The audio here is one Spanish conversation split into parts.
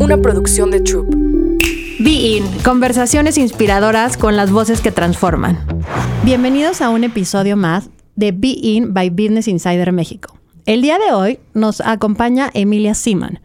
una producción de Troop. Be In, conversaciones inspiradoras con las voces que transforman. Bienvenidos a un episodio más de Be In by Business Insider México. El día de hoy nos acompaña Emilia Seaman.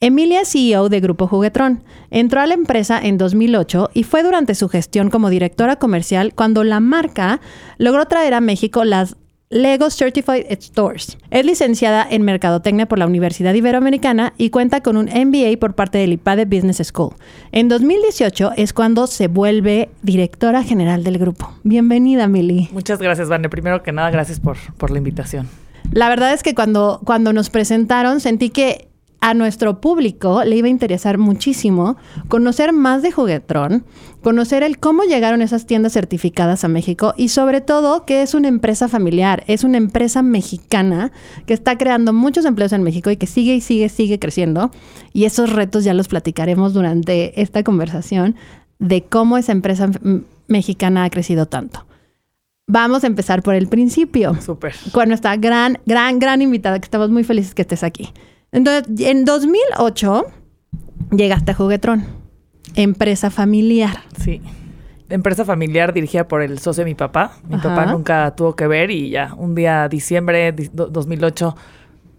Emilia es CEO de Grupo Juguetrón. Entró a la empresa en 2008 y fue durante su gestión como directora comercial cuando la marca logró traer a México las Lego Certified Stores. Es licenciada en Mercadotecnia por la Universidad Iberoamericana y cuenta con un MBA por parte del IPADE Business School. En 2018 es cuando se vuelve directora general del grupo. Bienvenida, Mili. Muchas gracias, Vane. Primero que nada, gracias por, por la invitación. La verdad es que cuando, cuando nos presentaron sentí que a nuestro público le iba a interesar muchísimo conocer más de Juguetrón, conocer el cómo llegaron esas tiendas certificadas a México y sobre todo que es una empresa familiar, es una empresa mexicana que está creando muchos empleos en México y que sigue y sigue, sigue creciendo. Y esos retos ya los platicaremos durante esta conversación de cómo esa empresa mexicana ha crecido tanto. Vamos a empezar por el principio. Súper. Con nuestra gran, gran, gran invitada, que estamos muy felices que estés aquí. Entonces, en 2008 llegaste a Juguetrón, empresa familiar. Sí. Empresa familiar dirigida por el socio de mi papá. Mi papá nunca tuvo que ver y ya, un día, diciembre de 2008,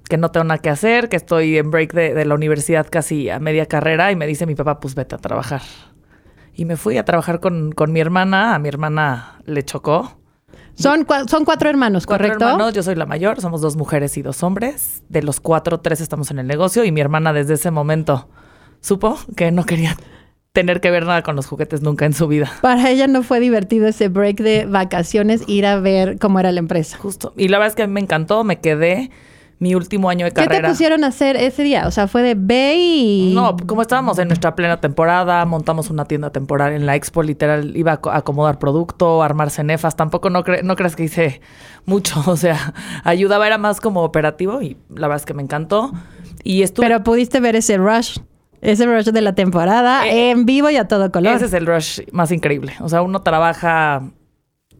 que no tengo nada que hacer, que estoy en break de, la universidad casi a media carrera y me dice mi papá, pues vete a trabajar. Y me fui a trabajar con, con mi hermana, a mi hermana le chocó son, son cuatro hermanos, ¿correcto? Cuatro hermanos, yo soy la mayor, somos dos mujeres y dos hombres. De los cuatro, tres estamos en el negocio y mi hermana desde ese momento supo que no quería tener que ver nada con los juguetes nunca en su vida. Para ella no fue divertido ese break de vacaciones, ir a ver cómo era la empresa. Justo. Y la verdad es que a mí me encantó, me quedé mi último año de carrera. ¿Qué te pusieron a hacer ese día? O sea, fue de ve y... No, como estábamos en nuestra plena temporada, montamos una tienda temporal en la expo, literal, iba a acomodar producto, armar cenefas, tampoco no, no creas que hice mucho, o sea, ayudaba, era más como operativo y la verdad es que me encantó. Y estuve... Pero pudiste ver ese rush. Ese rush de la temporada eh, en vivo y a todo color. Ese es el rush más increíble. O sea, uno trabaja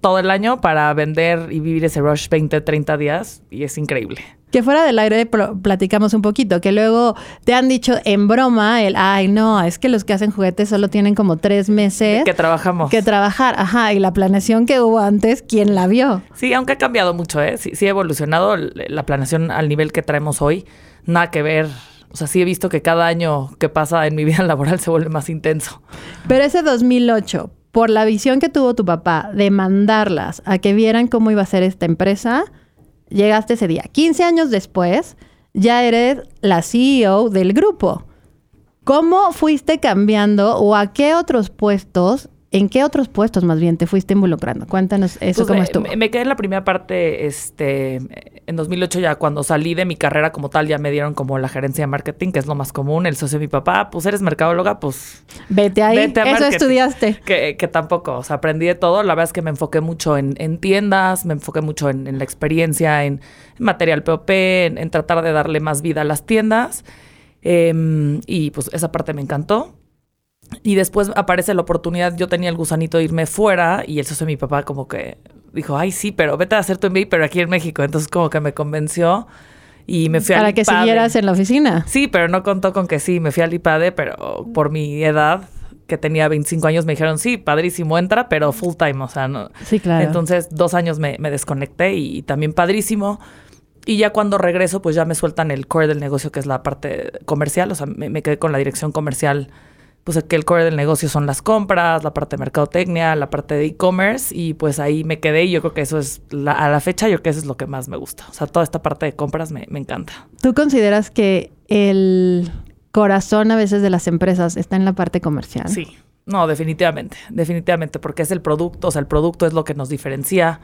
todo el año para vender y vivir ese rush 20, 30 días y es increíble. Que fuera del aire platicamos un poquito, que luego te han dicho en broma el, ay no, es que los que hacen juguetes solo tienen como tres meses. Que trabajamos. Que trabajar, ajá, y la planeación que hubo antes, ¿quién la vio? Sí, aunque ha cambiado mucho, ¿eh? Sí, sí ha evolucionado la planeación al nivel que traemos hoy, nada que ver o sea, sí he visto que cada año que pasa en mi vida laboral se vuelve más intenso. Pero ese 2008, por la visión que tuvo tu papá de mandarlas a que vieran cómo iba a ser esta empresa, llegaste ese día. 15 años después, ya eres la CEO del grupo. ¿Cómo fuiste cambiando o a qué otros puestos ¿En qué otros puestos más bien te fuiste involucrando? Cuéntanos eso pues cómo me, estuvo. Me, quedé en la primera parte, este, en 2008 ya cuando salí de mi carrera como tal ya me dieron como la gerencia de marketing, que es lo más común, el socio de mi papá, pues eres mercadóloga, pues... Vete ahí, eso estudiaste. Que, que, tampoco, o sea, aprendí de todo, la verdad es que me enfoqué mucho en, tiendas, me enfoqué mucho en, la experiencia, en, material POP, en, tratar de darle más vida a las tiendas. Em, y pues esa parte me encantó. Y después aparece la oportunidad, yo tenía el gusanito de irme fuera y el socio de mi papá como que dijo, ay sí, pero vete a hacer tu MBA, pero aquí en México. Entonces como que me convenció y me fui Para que siguieras en la oficina. Sí, pero no contó con que sí, me fui al IPADE, pero por mi edad, que tenía 25 años, me dijeron, sí, padrísimo, entra, pero full time, o sea, no. Sí, claro. Entonces dos años me, desconecté y, también padrísimo. Y ya cuando regreso, pues ya me sueltan el core del negocio, que es la parte comercial, o sea, me, me quedé con la dirección comercial pues que el core del negocio son las compras, la parte de mercadotecnia, la parte de e-commerce y pues ahí me quedé y yo creo que eso es, a la fecha yo creo que eso es lo que más me gusta. O sea, toda esta parte de compras me, me encanta. ¿Tú consideras que el corazón a veces de las empresas está en la parte comercial? Sí, no, definitivamente, definitivamente, porque es el producto, o sea, el producto es lo que nos diferencia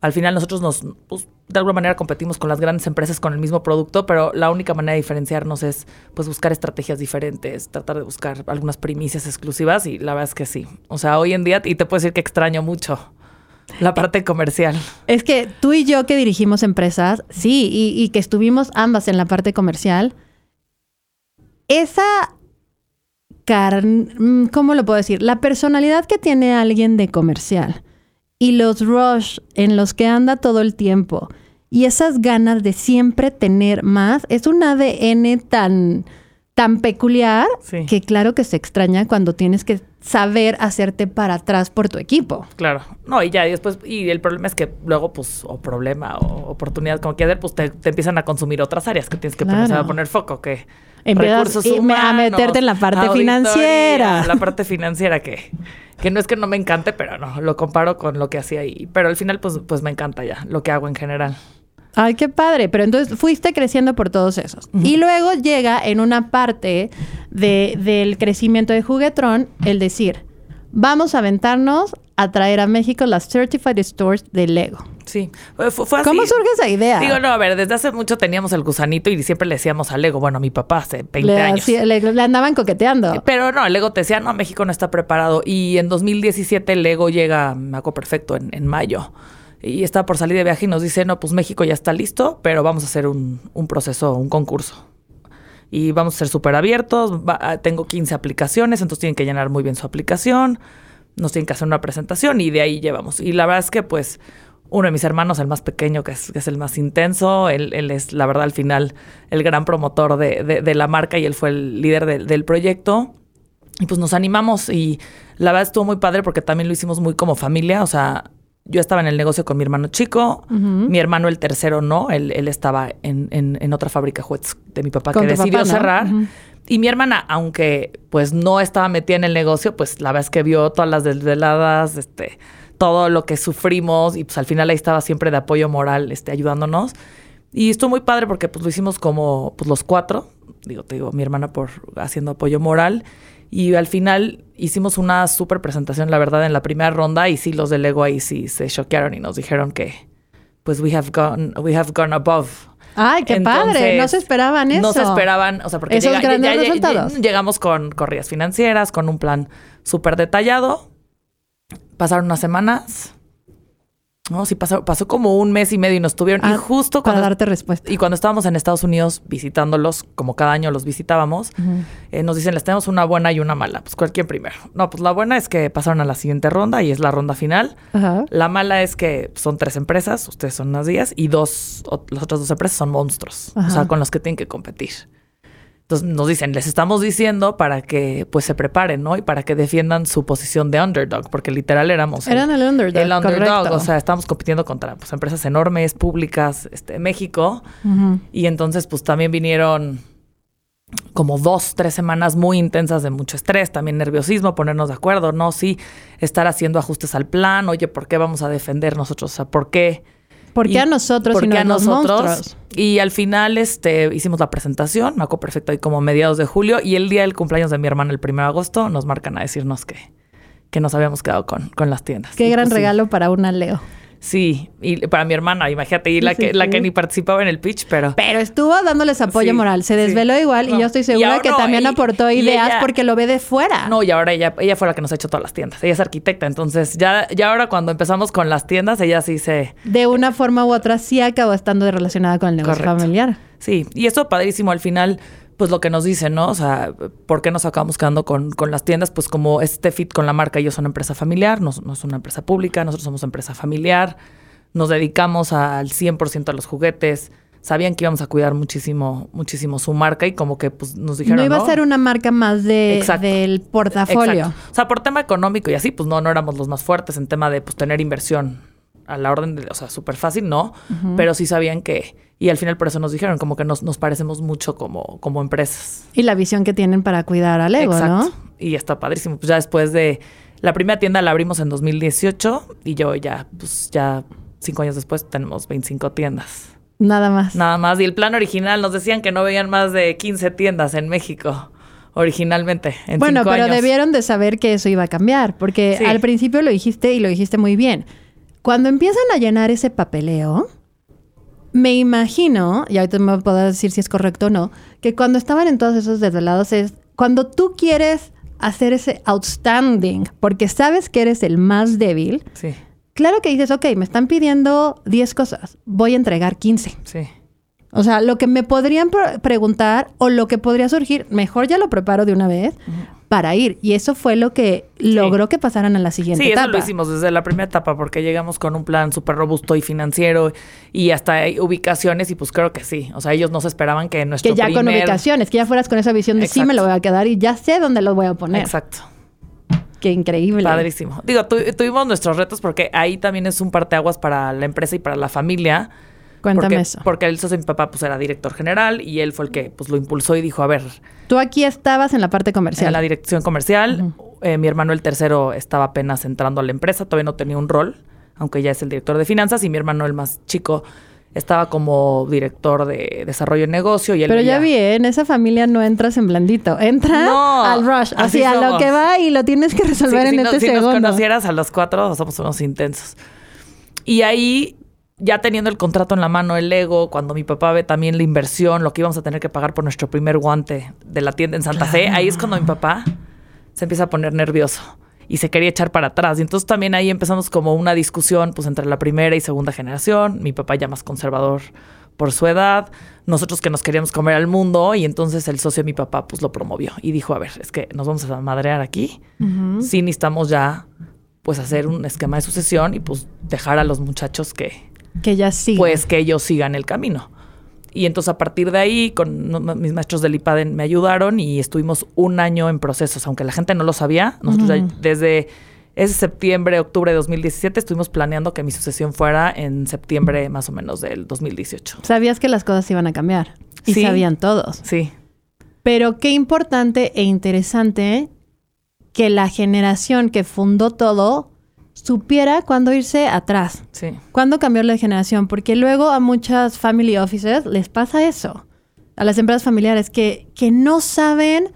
al final nosotros nos, pues, de alguna manera competimos con las grandes empresas con el mismo producto, pero la única manera de diferenciarnos es pues buscar estrategias diferentes, tratar de buscar algunas primicias exclusivas y la verdad es que sí. O sea, hoy en día, y te puedo decir que extraño mucho la parte comercial. Es que tú y yo que dirigimos empresas, sí, y, y que estuvimos ambas en la parte comercial, esa... Mm, ¿Cómo lo puedo decir? La personalidad que tiene alguien de comercial y los rush en los que anda todo el tiempo. Y esas ganas de siempre tener más, es un ADN tan tan peculiar Sí. que claro que se extraña cuando tienes que saber hacerte para atrás por tu equipo. Claro. No, y ya, y después, y el problema es que luego, pues, o problema, o oportunidad, como quieras ver, pues te, te empiezan a consumir otras áreas que tienes que Claro. empezar a poner foco, que Empiezas recursos y- a humanos, meterte en la parte financiera. La parte financiera que, que no es que no me encante, pero no, lo comparo con lo que hacía ahí. Pero al final, pues, pues me encanta ya, lo que hago en general. Ay, qué padre. Pero entonces fuiste creciendo por todos esos. Y luego llega en una parte de- del crecimiento de Juguetron el decir, vamos a aventarnos a traer a México las Certified Stores de Lego. Sí, fue, así. ¿Cómo surge esa idea? Digo, no, a ver, desde hace mucho teníamos el gusanito y siempre le decíamos al Lego, bueno, a mi papá hace 20 le, años. le- le andaban coqueteando. Pero no, el Lego te decía, no, México no está preparado. Y en 2017 el Lego llega, me acuerdo perfecto, en, en mayo. Y está por salir de viaje y nos dice, no, pues México ya está listo, pero vamos a hacer un, un proceso, un concurso. Y vamos a ser súper abiertos. ah, tengo 15 aplicaciones, entonces tienen que llenar muy bien su aplicación. Nos tienen que hacer una presentación y de ahí llevamos. Y la verdad es que, pues, uno de mis hermanos, el más pequeño, que es, que es el más intenso, él, es, la verdad, al final, el gran promotor de, de- de la marca y él fue el líder del- del proyecto. Y pues nos animamos y la verdad estuvo muy padre porque también lo hicimos muy como familia. O sea, yo estaba en el negocio con mi hermano chico, mi hermano el tercero no, él, él estaba en, en- en otra fábrica de juguetes de mi papá que decidió papá, ¿no? cerrar. Y mi hermana, aunque pues no estaba metida en el negocio, pues la verdad es que vio todas las desveladas, este, todo lo que sufrimos y pues al final ahí estaba siempre de apoyo moral, este, ayudándonos. Y estuvo muy padre porque pues lo hicimos como pues los cuatro, digo, te digo, mi hermana por haciendo apoyo moral. Y al final hicimos una súper presentación, la verdad, en la primera ronda y sí, los de Lego ahí sí se choquearon y nos dijeron que pues we have gone, we have gone above. Ay, qué padre. No se esperaban eso. No se esperaban, o sea, porque Esos grandes resultados. llegamos con corridas financieras, con un plan súper detallado. Pasaron unas semanas. No, sí, pasó, pasó como un mes y medio y nos tuvieron. y Ah, justo para cuando, darte respuesta. y cuando estábamos en Estados Unidos visitándolos, como cada año los visitábamos, eh, nos dicen, les tenemos una buena y una mala. Pues cualquier primero. No, pues la buena es que pasaron a la siguiente ronda y es la ronda final. Ajá. La mala es que son tres empresas, ustedes son unas días, y dos, o- las otras dos empresas son monstruos, o sea, con los que tienen que competir. Entonces nos dicen, les estamos diciendo para que pues se preparen, ¿no? Y para que defiendan su posición de underdog, porque literal éramos Eran el underdog, el underdog, correcto. o sea, estamos compitiendo contra pues, empresas enormes, públicas, este, México, y entonces pues también vinieron como dos, tres semanas muy intensas de mucho estrés, también nerviosismo, ponernos de acuerdo, ¿no? Sí, estar haciendo ajustes al plan, oye, ¿por qué vamos a defender nosotros? O sea, ¿por qué? ¿Por qué Y- a nosotros ¿por y no a los monstruos? Y al final este, hicimos la presentación, me acuerdo perfecto, ahí como mediados de julio, y el día del cumpleaños de mi hermana, el 1 de agosto, nos marcan a decirnos que, que nos habíamos quedado con, con las tiendas. Qué Y, gran pues, sí. regalo para una Leo. Sí, y para mi hermana, imagínate, y la, Sí, que, la que ni participaba en el pitch, pero... Pero estuvo dándoles apoyo Sí, moral. Se desveló igual y yo estoy segura que no, también y- aportó ideas ella- porque lo ve de fuera. No, y ahora ella, ella fue la que nos ha hecho todas las tiendas. Ella es arquitecta, entonces ya, ya ahora cuando empezamos con las tiendas, ella sí se... De una forma u otra sí acabó estando relacionada con el negocio Correcto. familiar. Sí, y eso padrísimo al final, pues lo que nos dicen, ¿no? O sea, ¿por qué nos acabamos quedando con, con las tiendas? Pues como este fit con la marca, ellos son una empresa familiar, no, no es una empresa pública, nosotros somos empresa familiar, nos dedicamos al 100% a los juguetes, sabían que íbamos a cuidar muchísimo, muchísimo su marca y como que pues nos dijeron, no iba ¿no? a ser una marca más de, Exacto. del portafolio. Exacto. O sea, por tema económico y así, pues no, no éramos los más fuertes en tema de pues tener inversión a la orden de, o sea, súper fácil, no, pero sí sabían que, y al final por eso nos dijeron, como que nos, nos parecemos mucho como, como empresas. Y la visión que tienen para cuidar al ego, ¿no? Y está padrísimo. Pues ya después de, la primera tienda la abrimos en 2018 y yo ya, pues ya cinco años después tenemos 25 tiendas. Nada más. Nada más. Y el plan original nos decían que no veían más de 15 tiendas en México. Originalmente, en bueno, cinco pero años. debieron de saber que eso iba a cambiar, porque Sí. al principio lo dijiste y lo dijiste muy bien. Cuando empiezan a llenar ese papeleo, me imagino, y ahorita me podrás decir si es correcto o no, que cuando estaban en todos esos desvelados es cuando tú quieres hacer ese outstanding, porque sabes que eres el más débil, Sí, claro que dices, ok, me están pidiendo 10 cosas, voy a entregar 15. sí. O sea, lo que me podrían pre- preguntar o lo que podría surgir, mejor ya lo preparo de una vez para ir. Y eso fue lo que logró que pasaran a la siguiente Sí, etapa. eso lo hicimos desde la primera etapa porque llegamos con un plan súper robusto y financiero y hasta hay ubicaciones y pues creo que sí. O sea, ellos no se esperaban que nuestro Que ya con ubicaciones, que ya fueras con esa visión de sí me lo voy a quedar y ya sé dónde lo voy a poner. Exacto. Qué increíble. Padrísimo. Digo, tu- tuvimos nuestros retos porque ahí también es un parteaguas para la empresa y para la familia. Cuéntame porque, eso. Porque de mi papá pues era director general y él fue el que pues lo impulsó y dijo, a ver, Tú aquí estabas en la parte comercial. en la dirección comercial, eh, mi hermano el tercero estaba apenas entrando a la empresa, todavía no tenía un rol, aunque ya es el director de finanzas y mi hermano el más chico estaba como director de desarrollo de negocio y él Pero ya vi, en esa familia no entras en blandito. Entra No, al rush, así, así a lo que va y lo tienes que Sí, resolver en si, no- este si nos segundo. conocieras a los cuatro, somos unos intensos. Y ahí, ya teniendo el contrato en la mano, el ego, cuando mi papá ve también la inversión, lo que íbamos a tener que pagar por nuestro primer guante de la tienda en Santa Fe, ahí es cuando mi papá se empieza a poner nervioso y se quería echar para atrás. Y entonces también ahí empezamos como una discusión pues entre la primera y segunda generación, mi papá ya más conservador por su edad, nosotros que nos queríamos comer al mundo y entonces el socio de mi papá pues lo promovió y dijo, a ver, es que nos vamos a madrear aquí, Ujú. sí necesitamos ya pues hacer un esquema de sucesión y pues dejar a los muchachos que Que ya sí. pues que ellos sigan el camino. Y entonces a partir de ahí, con mis maestros del IPADEN me ayudaron y estuvimos un año en procesos, aunque la gente no lo sabía. Nosotros ya desde ese septiembre, octubre de 2017 estuvimos planeando que mi sucesión fuera en septiembre más o menos del 2018. Sabías que las cosas iban a cambiar. Y Sí. sabían todos. Sí, Pero qué importante e interesante que la generación que fundó todo supiera cuándo irse atrás. sí. ¿Cuándo cambió la generación? Porque luego a muchas family offices les pasa eso. A las empresas familiares que, que no saben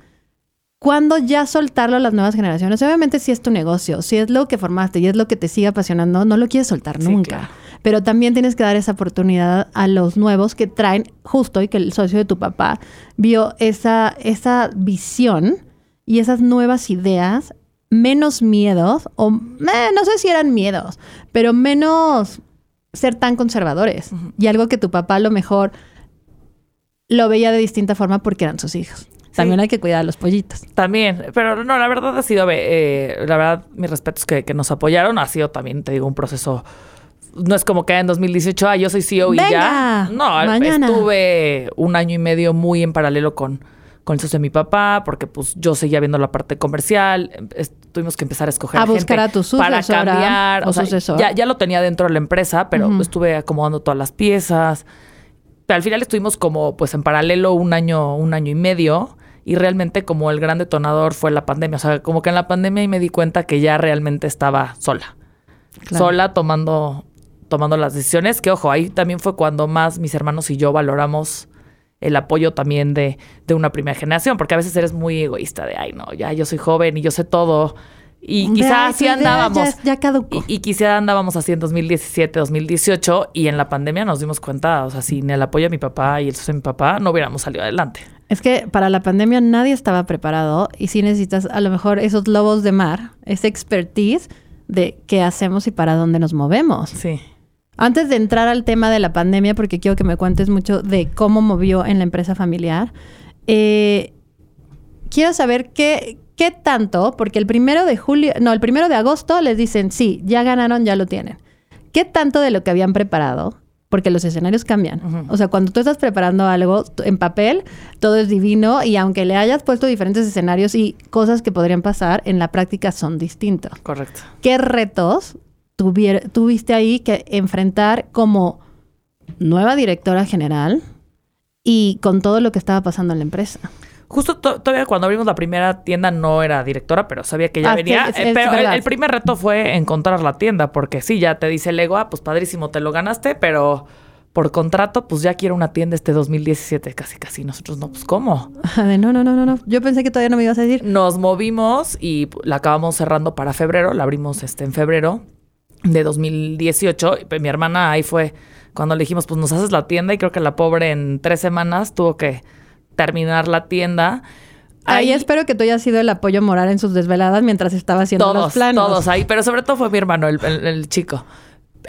cuándo ya soltarlo a las nuevas generaciones. Obviamente si es tu negocio, si es lo que formaste y es lo que te sigue apasionando, no lo quieres soltar Sí, nunca. claro. Pero también tienes que dar esa oportunidad a los nuevos que traen justo y que el socio de tu papá vio esa, esa visión y esas nuevas ideas, menos miedos, o eh, no sé si eran miedos, pero menos ser tan conservadores. Y algo que tu papá a lo mejor lo veía de distinta forma porque eran sus hijos. También hay que cuidar a los pollitos. También, pero no, la verdad ha sido, eh, la verdad, mis respetos que, que nos apoyaron, ha sido también, te digo, un proceso, no es como que en 2018, ah, yo soy CEO y ya. No, mañana. estuve un año y medio muy en paralelo con, con el socio de mi papá, porque pues yo seguía viendo la parte comercial, tuvimos que empezar a escoger A gente buscar a tu para cambiar, o o sea, ya, ya lo tenía dentro de la empresa, pero estuve acomodando todas las piezas. Pero al final estuvimos como pues en paralelo un año, un año y medio. Y realmente como el gran detonador fue la pandemia. O sea, como que en la pandemia y me di cuenta que ya realmente estaba sola. Claro. Sola tomando, tomando las decisiones. Que ojo, ahí también fue cuando más mis hermanos y yo valoramos el apoyo también de, de una primera generación. Porque a veces eres muy egoísta de, ay, no, ya yo soy joven y yo sé todo. Y "Ay, así idea andábamos. Ya, ya caducó. Y, y quizá andábamos así en 2017, 2018 y en la pandemia nos dimos cuenta, o sea, sin el apoyo de mi papá y el de mi papá, no hubiéramos salido adelante. Es que para la pandemia nadie estaba preparado y sí necesitas a lo mejor esos lobos de mar, esa expertise de qué hacemos y para dónde nos movemos. Sí. Antes de entrar al tema de la pandemia, porque quiero que me cuentes mucho de cómo movió en la empresa familiar, eh, quiero saber qué, qué tanto, porque el primero de julio, no, el primero de agosto les dicen, sí, ya ganaron, ya lo tienen. ¿Qué tanto de lo que habían preparado? Porque los escenarios cambian. O sea, cuando tú estás preparando algo en papel, todo es divino y aunque le hayas puesto diferentes escenarios y cosas que podrían pasar, en la práctica son distintos. Correcto. ¿Qué retos tuvier- tuviste ahí que enfrentar como nueva directora general y con todo lo que estaba pasando en la empresa? Justo to- todavía cuando abrimos la primera tienda no era directora, pero sabía que ya Ah, venía. sí, es- Eh, es pero el, primer reto fue encontrar la tienda, porque sí, ya te dice el ego, ah, pues padrísimo, te lo ganaste, pero por contrato, pues ya quiero una tienda este 2017, casi casi. Nosotros no, pues ¿cómo? De, no, no, no, no, no. Yo pensé que todavía no me ibas a decir. Nos movimos y la acabamos cerrando para febrero, la abrimos este en febrero de 2018. Y, pues, Mi hermana ahí fue cuando le dijimos, pues nos haces la tienda y creo que la pobre en tres semanas tuvo que terminar la tienda. Ahí espero que tú hayas sido el apoyo moral en sus desveladas mientras estaba haciendo todos, los planos. todos ahí, pero sobre todo fue mi hermano, el, el- el chico.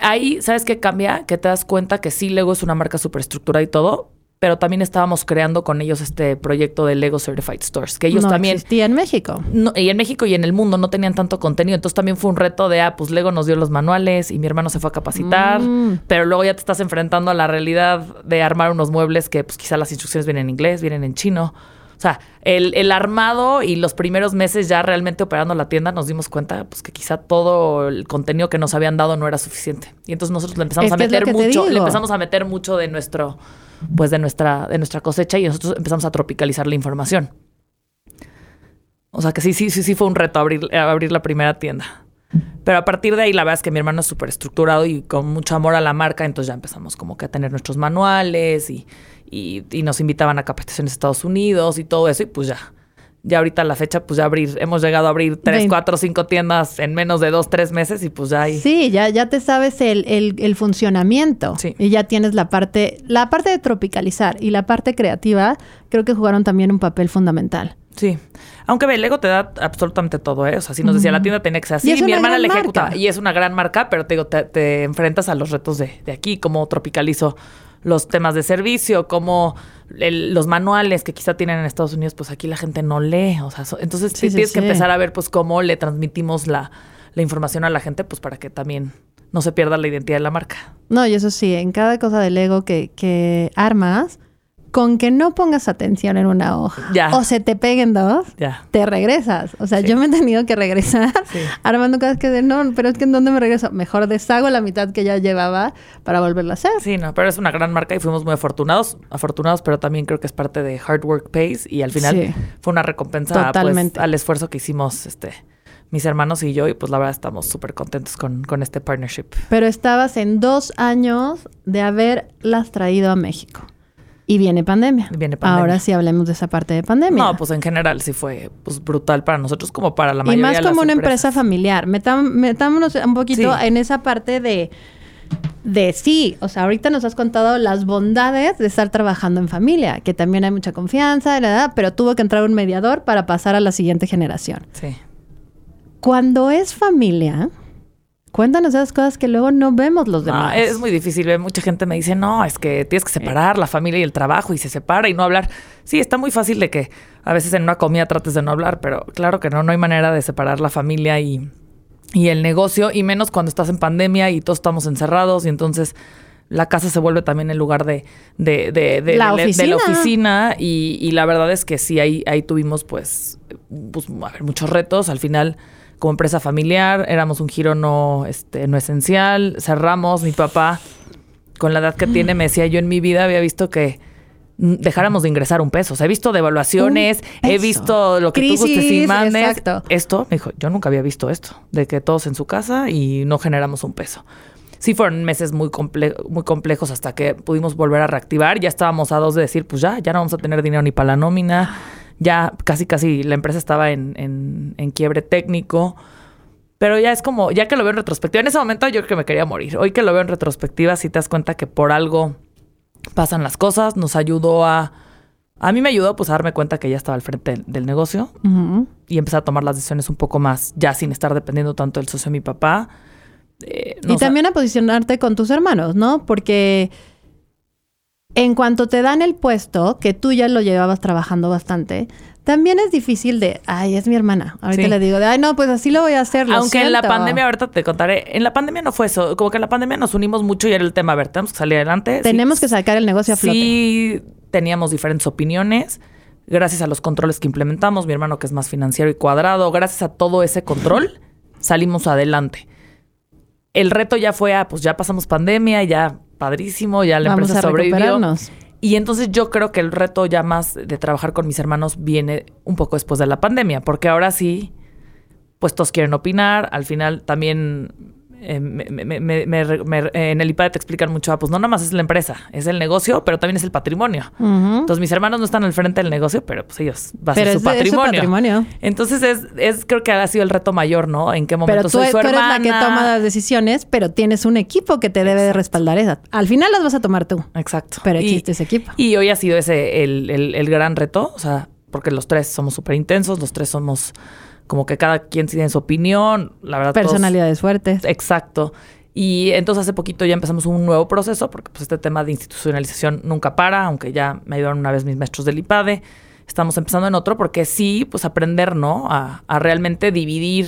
Ahí, ¿sabes qué cambia? Que te das cuenta que sí, Lego es una marca súper estructurada y todo, pero también estábamos creando con ellos este proyecto de Lego Certified Stores, que ellos no también... existía en México. No, y en México y en el mundo no tenían tanto contenido. Entonces también fue un reto de, ah, pues Lego nos dio los manuales y mi hermano se fue a capacitar. Mm. Pero luego ya te estás enfrentando a la realidad de armar unos muebles que pues quizá las instrucciones vienen en inglés, vienen en chino. O sea, el, el armado y los primeros meses ya realmente operando la tienda nos dimos cuenta pues que quizá todo el contenido que nos habían dado no era suficiente. Y entonces nosotros le empezamos a meter mucho, le empezamos a meter mucho de nuestro, pues de nuestra, de nuestra cosecha y nosotros empezamos a tropicalizar la información. O sea que sí, sí, sí, sí fue un reto abrir, abrir la primera tienda. Pero a partir de ahí, la verdad es que mi hermano es súper estructurado y con mucho amor a la marca, entonces ya empezamos como que a tener nuestros manuales y, y, nos invitaban a capacitaciones a Estados Unidos y todo eso, y pues ya. Ya ahorita la fecha, pues ya abrir, hemos llegado a abrir tres, cuatro, cinco tiendas en menos de dos, tres meses y pues ya ahí. Sí, ya, ya te sabes el, el- el funcionamiento. Sí. Y ya tienes la parte, la parte de tropicalizar y la parte creativa, creo que jugaron también un papel fundamental. Sí. Aunque ve, Lego te da absolutamente todo, ¿eh? O sea, si nos decía la tienda tenía que ser así, Y mi hermana le ejecuta. marca. Y es una gran marca, pero te digo, te, te enfrentas a los retos de, de aquí, cómo tropicalizo los temas de servicio, cómo el- los manuales que quizá tienen en Estados Unidos, pues aquí la gente no lee. O sea, so- entonces Sí, sí, tienes que empezar a ver pues cómo le transmitimos la, la información a la gente, pues para que también no se pierda la identidad de la marca. No, y eso sí, en cada cosa de Lego que, que armas, con que no pongas atención en una hoja Ya. o se te peguen dos, Ya. te regresas. O sea, Sí. yo me he tenido que regresar Sí. armando cosas que de no, pero es que en dónde me regreso. Mejor deshago la mitad que ya llevaba para volverla a hacer. Sí, no, pero es una gran marca y fuimos muy afortunados, afortunados, pero también creo que es parte de Hard Work Pays y al final Sí. fue una recompensa pues, al esfuerzo que hicimos este mis hermanos y yo y pues la verdad estamos súper contentos con, con este partnership. Pero estabas en dos años de haberlas traído a México. Y viene pandemia. Viene pandemia. Ahora sí hablemos de esa parte de pandemia. No, pues en general sí fue pues brutal para nosotros como para la y mayoría más de las como una empresa familiar. Metam- metámonos un poquito Sí. en esa parte de, de sí. O sea, ahorita nos has contado las bondades de estar trabajando en familia, que también hay mucha confianza, la edad, pero tuvo que entrar un mediador para pasar a la siguiente generación. Sí. Cuando es familia, cuéntanos esas cosas que luego no vemos los No, demás. es muy difícil. Mucha gente me dice, no, es que tienes que separar la familia y el trabajo y se separa y no hablar. Sí, está muy fácil de que a veces en una comida trates de no hablar, pero claro que no, no hay manera de separar la familia y, y el negocio, y menos cuando estás en pandemia y todos estamos encerrados y entonces la casa se vuelve también el lugar de, de, de, de- La oficina y, y la verdad es que sí, ahí, ahí tuvimos pues, pues, a ver, muchos retos. Al final, como empresa familiar, éramos un giro no, este, no esencial, cerramos, mi papá, con la edad que tiene, me decía, yo en mi vida había visto que dejáramos de ingresar un peso. O sea, he visto devaluaciones, he visto lo que tú gustes y Crisis, mandes. exacto. Esto, me dijo, yo nunca había visto esto, de que todos en su casa y no generamos un peso. Sí fueron meses muy, comple- muy complejos hasta que pudimos volver a reactivar. Ya estábamos a dos de decir, pues ya, ya no vamos a tener dinero ni para la nómina. Ya casi, casi la empresa estaba en, en- en quiebre técnico. Pero ya es como, ya que lo veo en retrospectiva, en ese momento yo creo que me quería morir. Hoy que lo veo en retrospectiva, sí te das cuenta que por algo pasan las cosas. Nos ayudó a... A mí me ayudó pues a darme cuenta que ya estaba al frente del, del negocio y empezar a tomar las decisiones un poco más, ya sin estar dependiendo tanto del socio de mi papá. Eh, no, y o sea, también a posicionarte con tus hermanos, ¿no? Porque en cuanto te dan el puesto, que tú ya lo llevabas trabajando bastante, también es difícil de, ay, es mi hermana. Ahorita Sí. le digo, de, ay, no, pues así lo voy a hacer. lo Aunque en la siento". pandemia, ahorita te contaré, en la pandemia no fue eso, como que en la pandemia nos unimos mucho y era el tema, a ver, tenemos que salir adelante. Sí, Tenemos que sacar el negocio a flote. Sí, teníamos diferentes opiniones. Gracias a los controles que implementamos, mi hermano que es más financiero y cuadrado, gracias a todo ese control, salimos adelante. El reto ya fue, ah, pues ya pasamos pandemia, ya padrísimo, ya la Vamos empresa a sobrevivió. Y entonces yo creo que el reto ya más de trabajar con mis hermanos viene un poco después de la pandemia, porque ahora sí, pues todos quieren opinar. Al final también eh, me- me- me- en el IPAD te explican mucho, ah, pues no nada más es la empresa, es el negocio, pero también es el patrimonio. Entonces mis hermanos no están al frente del negocio, pero pues ellos va a Pero ser es, su es su patrimonio. Entonces es, es creo que ha sido el reto mayor, ¿no? En qué momento Pero tú, soy su tú eres hermana. la que toma las decisiones, pero tienes un equipo que te debe de respaldar esas. Al final las vas a tomar tú, Exacto. pero Y- existe ese equipo. Y hoy ha sido ese el, el- el gran reto, o sea, porque los tres somos súper intensos, los tres somos como que cada quien tiene su opinión, la verdad. todos- Personalidades fuertes. exacto. Y entonces hace poquito ya empezamos un nuevo proceso, porque pues este tema de institucionalización nunca para, aunque ya me ayudaron una vez mis maestros del IPADE. Estamos empezando en otro porque sí, pues aprender, ¿no? A, a realmente dividir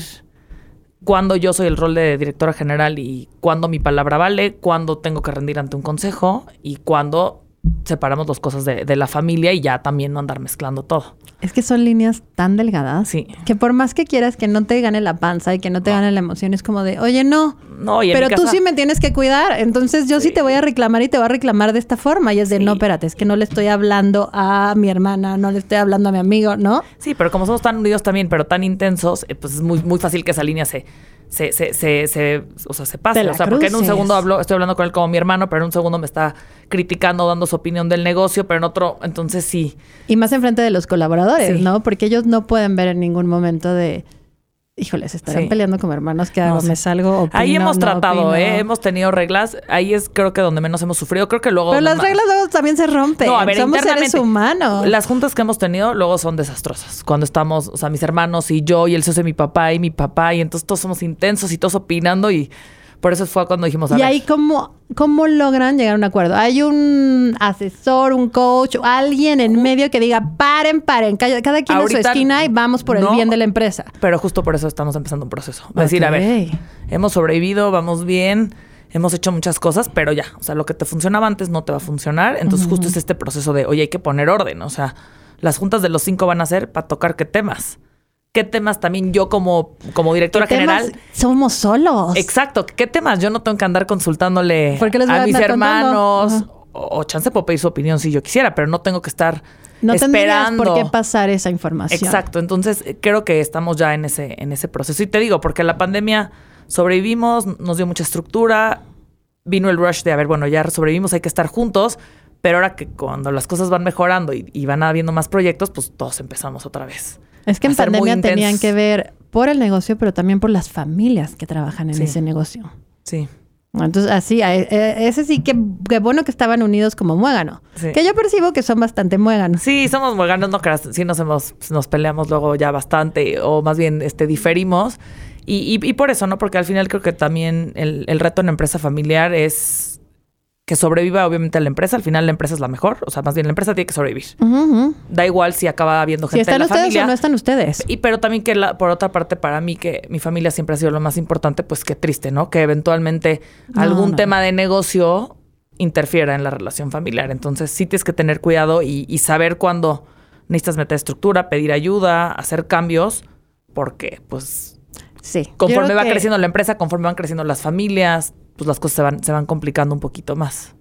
cuándo yo soy el rol de directora general y cuándo mi palabra vale, cuándo tengo que rendir ante un consejo y cuándo separamos las cosas de, de la familia y ya también no andar mezclando todo. Es que son líneas tan delgadas Sí. que por más que quieras que no te gane la panza y que no te gane la emoción, es como de, oye, no. No, y en pero mi tú sí me tienes que cuidar, entonces yo sí. Sí. te voy a reclamar y te voy a reclamar de esta forma. Y es de, Sí. no, espérate, es que no le estoy hablando a mi hermana, no le estoy hablando a mi amigo, ¿no? Sí, pero como somos tan unidos también, pero tan intensos, eh, pues es muy, muy fácil que esa línea se, se, se, se, se- o sea, se la O sea, porque en un segundo hablo, estoy hablando con él como mi hermano, pero en un segundo me está criticando, dando su opinión del negocio, pero en otro, entonces sí. Y más enfrente de los colaboradores, Sí. ¿no? Porque ellos no pueden ver en ningún momento de, híjole, se estarán Sí. peleando como hermanos, ¿qué hago? No. ¿Me salgo? Opino, Ahí hemos no tratado, opino? ¿eh? Hemos tenido reglas. Ahí es creo que donde menos hemos sufrido. Creo que luego... Pero las reglas luego también se rompen. No, a ver, Somos seres humanos. Las juntas que hemos tenido luego son desastrosas. Cuando estamos, o sea, mis hermanos y yo y el socio de mi papá y mi papá y entonces todos somos intensos y todos opinando y por eso fue cuando dijimos, a Y ver, ahí, ¿cómo, ¿cómo logran llegar a un acuerdo? ¿Hay un asesor, un coach, alguien en medio que diga, paren, paren, cada, cada quien en su esquina y vamos por el bien de la empresa? pero justo por eso estamos empezando un proceso. Es decir, a ver, hemos sobrevivido, vamos bien, hemos hecho muchas cosas, pero ya, o sea, lo que te funcionaba antes no te va a funcionar. Entonces, justo es este proceso de, oye, hay que poner orden. O sea, las juntas de los cinco van a ser para tocar qué temas. ¿Qué temas también yo como, como directora ¿Qué temas general? Somos solos. Exacto, ¿qué temas yo no tengo que andar consultándole ¿Por qué les voy a a mis hermanos? O, o chance puedo pedir su opinión si yo quisiera, pero no tengo que estar No esperando. por qué pasar esa información. Exacto, entonces eh, creo que estamos ya en ese, en ese proceso. Y te digo, porque la pandemia sobrevivimos, nos dio mucha estructura, vino el rush de, a ver, bueno, ya sobrevivimos, hay que estar juntos, pero ahora que cuando las cosas van mejorando y, y van habiendo más proyectos, pues todos empezamos otra vez. Es que en pandemia tenían que ver por el negocio, pero también por las familias que trabajan en Sí. ese negocio. Sí. Entonces, así, a- e- ese sí que, que bueno que estaban unidos como muégano. Sí. Que yo percibo que son bastante muéganos. Sí, somos mueganos, no creas, sí nos hemos, nos peleamos luego ya bastante, o más bien este diferimos. Y, y- y por eso, ¿no? Porque al final creo que también el, el reto en empresa familiar es que sobreviva obviamente la empresa. Al final la empresa es la mejor. O sea, más bien la empresa tiene que sobrevivir. Da igual si acaba habiendo Si gente están en la ustedes familia. o no están ustedes. Y pero también que la- por otra parte para mí que mi familia siempre ha sido lo más importante, pues qué triste, ¿no? Que eventualmente No, algún no. tema de negocio interfiera en la relación familiar. Entonces sí tienes que tener cuidado y, y saber cuándo necesitas meter estructura, pedir ayuda, hacer cambios, porque pues Sí. conforme va que creciendo la empresa, conforme van creciendo las familias, pues las cosas se van, se van complicando un poquito más.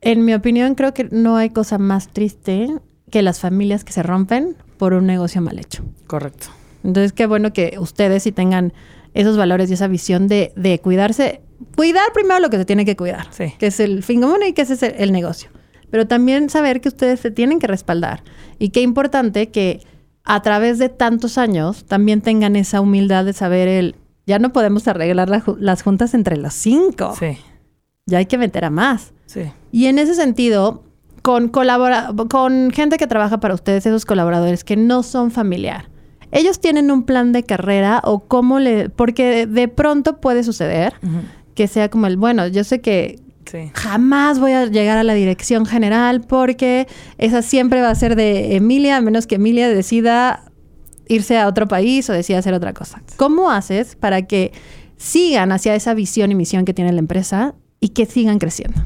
En mi opinión, creo que no hay cosa más triste que las familias que se rompen por un negocio mal hecho. Correcto. Entonces, qué bueno que ustedes sí tengan esos valores y esa visión de, de cuidarse. Cuidar primero lo que se tiene que cuidar, Sí. que es el fin común y que ese es el, el negocio. Pero también saber que ustedes se tienen que respaldar. Y qué importante que a través de tantos años también tengan esa humildad de saber el, ya no podemos arreglar la las juntas entre los cinco. Sí, Ya hay que meter a más. sí. Y en ese sentido, con, colabora con gente que trabaja para ustedes, esos colaboradores que no son familiar, ellos tienen un plan de carrera o cómo le... Porque de pronto puede suceder que sea como el, bueno, yo sé que Sí. jamás voy a llegar a la dirección general porque esa siempre va a ser de Emilia, a menos que Emilia decida irse a otro país o decida hacer otra cosa. ¿Cómo haces para que sigan hacia esa visión y misión que tiene la empresa y que sigan creciendo?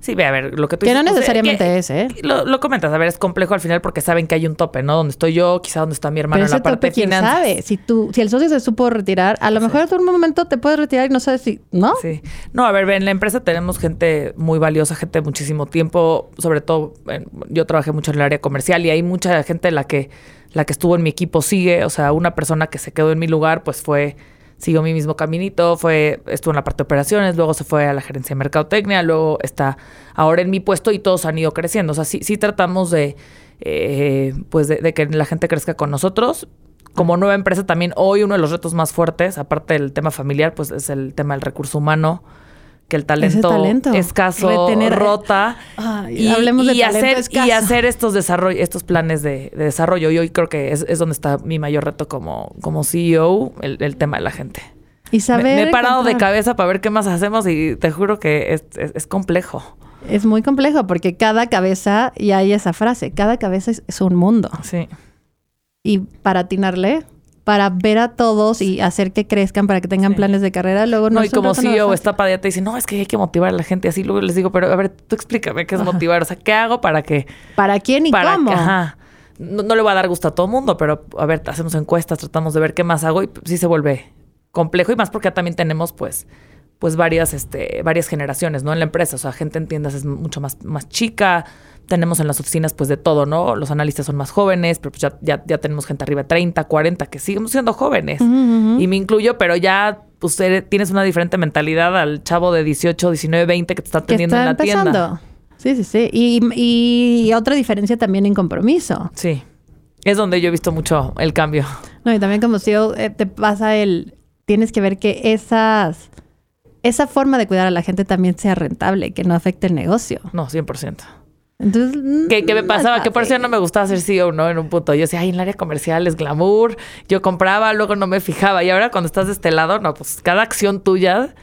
Sí, ve, a ver, lo que tú Que no necesariamente que- es, ¿eh? Lo, lo comentas, a ver, es complejo al final porque saben que hay un tope, ¿no? Donde estoy yo, quizá donde está mi hermano Pero en la parte tope, quién finanzas. sabe. Si tú, si el socio se supo retirar, a lo mejor en un momento te puedes retirar y no sabes si, ¿no? Sí. No, a ver, ve, en la empresa tenemos gente muy valiosa, gente de muchísimo tiempo, sobre todo en- yo trabajé mucho en el área comercial y hay mucha gente la que la que estuvo en mi equipo sigue, o sea, una persona que se quedó en mi lugar pues fue siguió mi mismo caminito, fue estuvo en la parte de operaciones, luego se fue a la gerencia de mercadotecnia, luego está ahora en mi puesto y todos han ido creciendo, o sea, sí, sí tratamos de eh, pues de, de que la gente crezca con nosotros. Como nueva empresa también hoy uno de los retos más fuertes, aparte del tema familiar, pues es el tema del recurso humano, que el talento, talento. escaso Retener- rota. Ay, hablemos de hacer, escaso. y hacer estos desarrollo, estos planes de, de desarrollo. Y hoy creo que es, es donde está mi mayor reto como, como CEO, el, el tema de la gente. Y saber me, me he parado de cabeza para ver qué más hacemos y te juro que es, es- es complejo. Es muy complejo porque cada cabeza, y hay esa frase, cada cabeza es, es un mundo. Sí. Y para atinarle, para ver a todos y hacer que crezcan, para que tengan Sí. planes de carrera, luego no, No, y como nada CEO está para allá, te dice, no, es que hay que motivar a la gente así. Luego les digo, pero a ver, tú explícame qué es motivar. O sea, ¿qué hago para que... ¿Para quién y para cómo? que- ajá. No, no le va a dar gusto a todo el mundo, pero a ver, hacemos encuestas, tratamos de ver qué más hago y sí se vuelve complejo y más porque también tenemos pues pues varias este varias generaciones, ¿no? En la empresa, o sea, gente en tiendas es mucho más más chica, tenemos en las oficinas pues de todo, ¿no? Los analistas son más jóvenes, pero pues ya ya, ya tenemos gente arriba de 30, 40 que seguimos siendo jóvenes. Y me incluyo, pero ya pues eres- tienes una diferente mentalidad al chavo de 18, 19, 20 que te está atendiendo en la empezando. tienda. Sí, sí, sí. Y, y otra diferencia también en compromiso. Sí. Es donde yo he visto mucho el cambio. No, y también como CEO eh, te pasa el... Tienes que ver que esas... Esa forma de cuidar a la gente también sea rentable, que no afecte el negocio. No, 100%. Entonces... Que, que me mm, pasaba, que por eso no me gustaba ser CEO, ¿no? En un punto. Yo decía, ay, en el área comercial es glamour. Yo compraba, luego no me fijaba. Y ahora cuando estás de este lado, no, pues cada acción tuya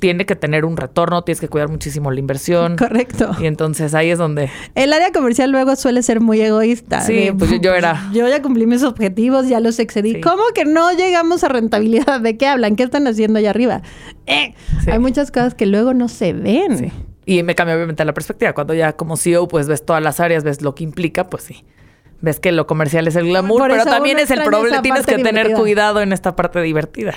tiene que tener un retorno, tienes que cuidar muchísimo la inversión. Correcto. Y entonces ahí es donde... El área comercial luego suele ser muy egoísta. Sí, pues yo- yo era- Yo ya cumplí mis objetivos, ya los excedí. Sí. ¿Cómo que no llegamos a rentabilidad? ¿De qué hablan? ¿Qué están haciendo allá arriba? Eh, Sí. Hay muchas cosas que luego no se ven. Sí. Y me cambió obviamente la perspectiva. Cuando ya como CEO, pues ves todas las áreas, ves lo que implica, pues sí. Ves que lo comercial es el glamour, pero también es el problema. Tienes que tener cuidado en esta parte divertida.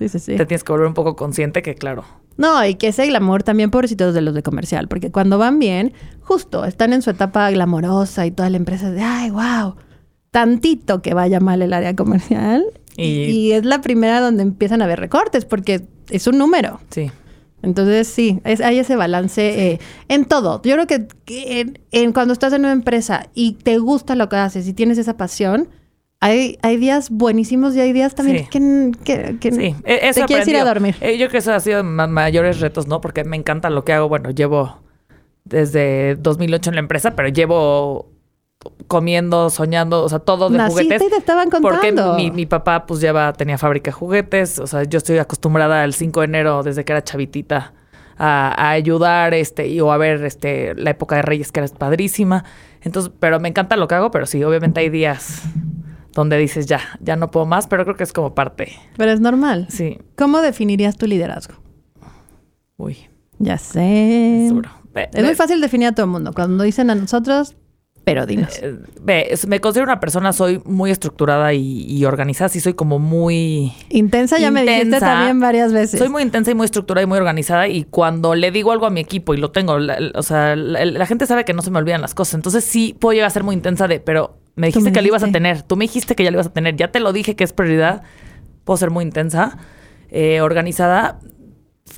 Sí, sí, sí. Te tienes que volver un poco consciente que, claro, No, y que ese glamour también, pobrecitos de los de comercial, porque cuando van bien, justo están en su etapa glamorosa y toda la empresa es de, ay, wow, tantito que vaya mal el área comercial. Y, es la primera donde empiezan a haber recortes, porque es un número. sí. Entonces, sí, es, hay ese balance eh, en todo. Yo creo que, que en, en cuando estás en una empresa y te gusta lo que haces y tienes esa pasión, hay, hay días buenísimos y hay días también Sí. que, que, que Sí, e- eso te quieres ir a dormir. Eh, yo creo que eso ha sido mayores retos, ¿no? Porque me encanta lo que hago. Bueno, llevo desde 2008 en la empresa, pero llevo comiendo, soñando, o sea, todo de Naciste juguetes. y te estaban Porque contando. mi, mi papá pues lleva, tenía fábrica de juguetes, o sea, yo estoy acostumbrada al 5 de enero desde que era chavitita a, a ayudar, este, y, o a ver, este, la época de Reyes que era padrísima. Entonces, pero me encanta lo que hago, pero sí, obviamente hay días donde dices ya, ya no puedo más, pero creo que es como parte. Pero es normal. Sí, ¿Cómo definirías tu liderazgo? uy, Ya sé. es duro. Ve- Es muy fácil definir a todo el mundo. Cuando dicen a nosotros, pero dinos. eh, ve, me considero una persona, soy muy estructurada y, y organizada, sí soy como muy... Intensa ya me dijiste intensa. también varias veces. Soy muy intensa y muy estructurada y muy organizada y cuando le digo algo a mi equipo y lo tengo, la- la- o sea, la, la gente sabe que no se me olvidan las cosas. Entonces sí puedo llegar a ser muy intensa de, pero me dijiste me que lo ibas a tener, tú me dijiste que ya lo ibas a tener, ya te lo dije que es prioridad. Puedo ser muy intensa, eh, organizada.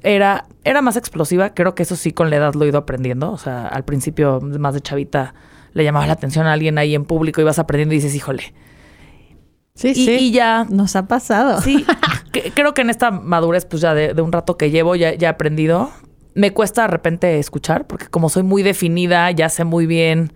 Era, era más explosiva, creo que eso sí con la edad lo he ido aprendiendo. O sea, al principio más de chavita le llamaba la atención a alguien ahí en público y vas aprendiendo y dices, híjole. sí, Y, sí. y ya Nos ha pasado. Sí, que- creo que en esta madurez, pues ya de, de un rato que llevo, ya, ya he aprendido. Me cuesta de repente escuchar, porque como soy muy definida, ya sé muy bien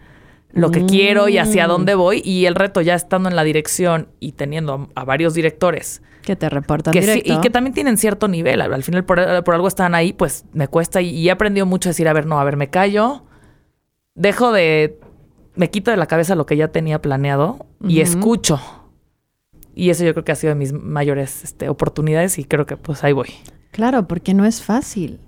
lo que quiero y hacia Mm. dónde voy. Y el reto ya estando en la dirección y teniendo a, a varios directores Que te reportan que sí- y que también tienen cierto nivel. Al, al final, por, por algo están ahí, pues me cuesta. Y, y he aprendido mucho a decir, a ver, no, a ver, me callo, dejo de. Me quito de la cabeza lo que ya tenía planeado y escucho. Y eso yo creo que ha sido de mis mayores este, oportunidades y creo que pues ahí voy. Claro, porque no es fácil.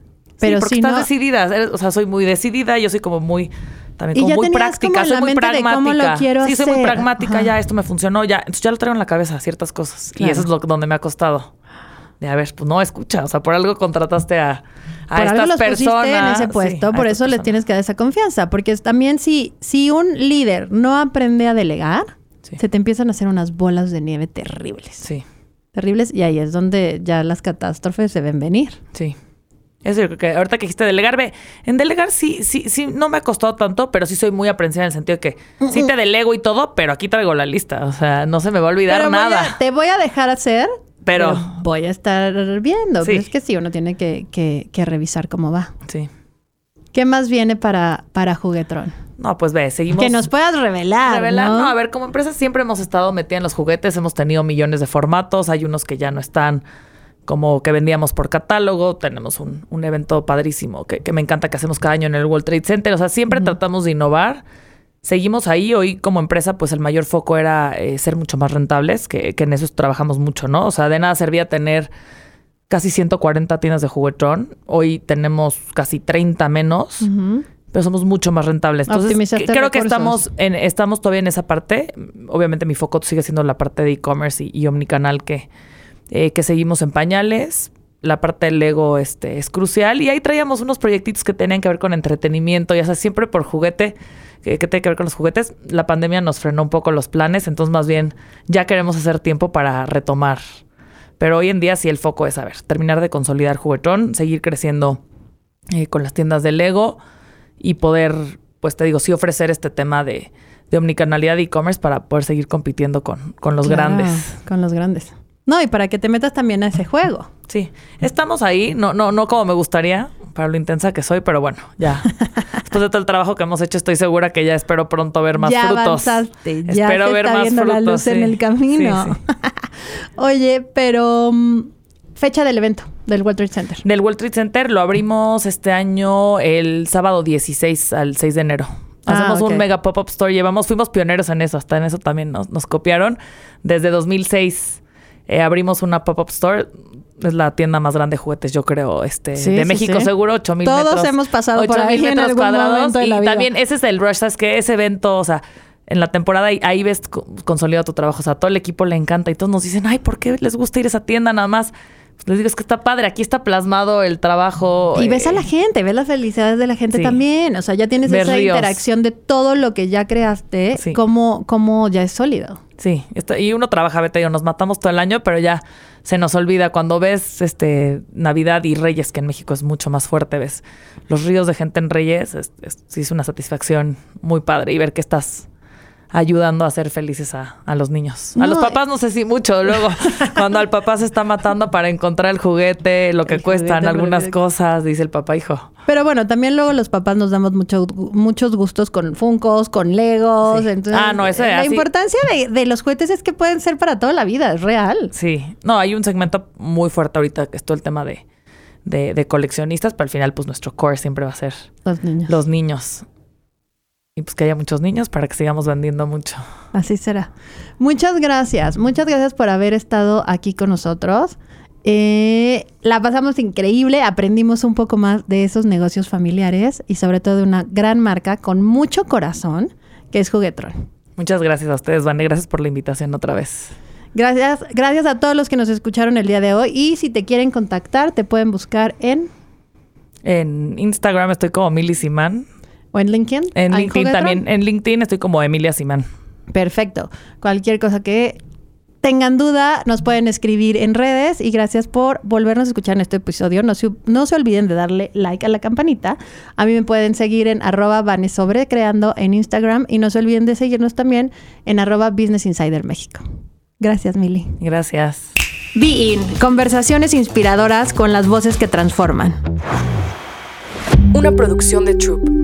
Pero sí, porque si estás no... decidida. o sea, soy muy decidida. Yo soy como muy... También Y como ya muy práctica. como Soy muy pragmática. cómo lo quiero sí, soy muy pragmática. Ajá. Ya, esto me funcionó. Ya. Entonces ya lo traigo en la cabeza, ciertas cosas. Y eso es lo donde me ha costado. De, a ver, pues no, escucha. O sea, por algo contrataste a, a por algo estas los personas. en ese puesto, por eso les tienes que dar esa confianza. Porque también si, si un líder no aprende a delegar, Sí. se te empiezan a hacer unas bolas de nieve terribles. Sí, Terribles. Y ahí es donde ya las catástrofes se ven venir. sí. Eso yo creo que ahorita que dijiste delegar, ve, en delegar sí, sí, sí, no me ha costado tanto, pero sí soy muy aprensiva en el sentido de que sí te delego y todo, pero aquí traigo la lista. O sea, no se me va a olvidar Pero voy a- nada. te voy a dejar hacer, Pero- pero, voy a estar viendo. Sí. Pero es que sí, uno tiene que, que- que revisar cómo va. Sí. ¿Qué más viene para, para Juguetrón? No, pues ve, seguimos. Que nos puedas revelar, revelar. ¿no? No, a ver, como empresa siempre hemos estado metida en los juguetes, hemos tenido millones de formatos, hay unos que ya no están como que vendíamos por catálogo, tenemos un, un evento padrísimo que, que, me encanta que hacemos cada año en el World Trade Center, o sea, siempre tratamos de innovar. Seguimos ahí, hoy como empresa, pues el mayor foco era eh, ser mucho más rentables, que, que, en eso trabajamos mucho, ¿no? O sea, de nada servía tener casi 140 tiendas de juguetón, hoy tenemos casi 30 menos. Uh -huh pero somos mucho más rentables. Entonces, creo recursos. que estamos, en, estamos todavía en esa parte. Obviamente mi foco sigue siendo la parte de e-commerce y, y, omnicanal que, eh, que seguimos en pañales. La parte del Lego este, es crucial. Y ahí traíamos unos proyectitos que tenían que ver con entretenimiento, ya sea, siempre por juguete, que, que tiene que ver con los juguetes. La pandemia nos frenó un poco los planes, entonces más bien ya queremos hacer tiempo para retomar. Pero hoy en día sí el foco es, a ver, terminar de consolidar juguetón, seguir creciendo eh, con las tiendas de Lego y poder, pues te digo, sí ofrecer este tema de, de omnicanalidad de e-commerce para poder seguir compitiendo con, con los claro, grandes. Con los grandes. No, y para que te metas también a ese juego. Sí, estamos ahí, no, no, no como me gustaría, para lo intensa que soy, pero bueno, ya. Después de todo el trabajo que hemos hecho, estoy segura que ya espero pronto ver más ya frutos. Avanzaste, ya espero ver más frutos. La luz sí. en el camino. Sí, sí. Oye, pero um, fecha del evento del World Trade Center. Del World Trade Center lo abrimos este año el sábado 16 al 6 de enero. Hacemos ah, okay. un mega pop-up store. Llevamos, fuimos pioneros en eso, hasta en eso también nos, nos copiaron. Desde 2006 eh, abrimos una pop-up store. Es la tienda más grande de juguetes, yo creo, este, sí, de sí, México, sí. seguro, 8 mil Todos metros. hemos pasado por ahí metros en algún cuadrados. de y vida. también ese es el rush, ¿sabes que Ese evento, o sea, en la temporada ahí, ahí ves consolidado tu trabajo. O sea, a todo el equipo le encanta y todos nos dicen, ay, ¿por qué les gusta ir a esa tienda nada más? Pues les digo, es que está padre, aquí está plasmado el trabajo. Y ves a la gente, ves las felicidades de la gente Sí. también. O sea, ya tienes esa ríos. interacción de todo lo que ya creaste, Sí. como, como ya es sólido. Sí, está- y uno trabaja, vete, digo, nos matamos todo el año, pero ya se nos olvida. Cuando ves este Navidad y Reyes, que en México es mucho más fuerte, ves los ríos de gente en Reyes, es, es- es una satisfacción muy padre y ver que estás ayudando a ser felices a, a los niños. A los papás no sé si mucho, luego cuando al papá se está matando para encontrar el juguete, lo que cuestan algunas cosas, dice el papá, hijo. Pero bueno, también luego los papás nos damos mucho, muchos gustos con Funcos, con Legos. Sí. Entonces, Ah, no, ese La así- importancia de, de los juguetes es que pueden ser para toda la vida, es real. Sí, no, hay un segmento muy fuerte ahorita que es todo el tema de, de, de coleccionistas, pero al final pues nuestro core siempre va a ser Los niños. los niños. Y pues que haya muchos niños para que sigamos vendiendo mucho. Así será. Muchas gracias. Muchas gracias por haber estado aquí con nosotros. Eh, la pasamos increíble, aprendimos un poco más de esos negocios familiares y sobre todo de una gran marca con mucho corazón que es Juguetron. Muchas gracias a ustedes, Vane. Gracias por la invitación otra vez. Gracias, gracias a todos los que nos escucharon el día de hoy y si te quieren contactar te pueden buscar en En Instagram estoy como Emily Simán. O en LinkedIn. En ¿Hay LinkedIn también. En LinkedIn estoy como Emilia Simán. Perfecto. Cualquier cosa que tengan duda, nos pueden escribir en redes y gracias por volvernos a escuchar en este episodio. No se, no se olviden de darle like a la campanita. A mí me pueden seguir en arroba Vanesobre creando en Instagram y no se olviden de seguirnos también en arroba Business Insider México. Gracias, Mili. Gracias. Be In, conversaciones inspiradoras con las voces que transforman. Una producción de Troop.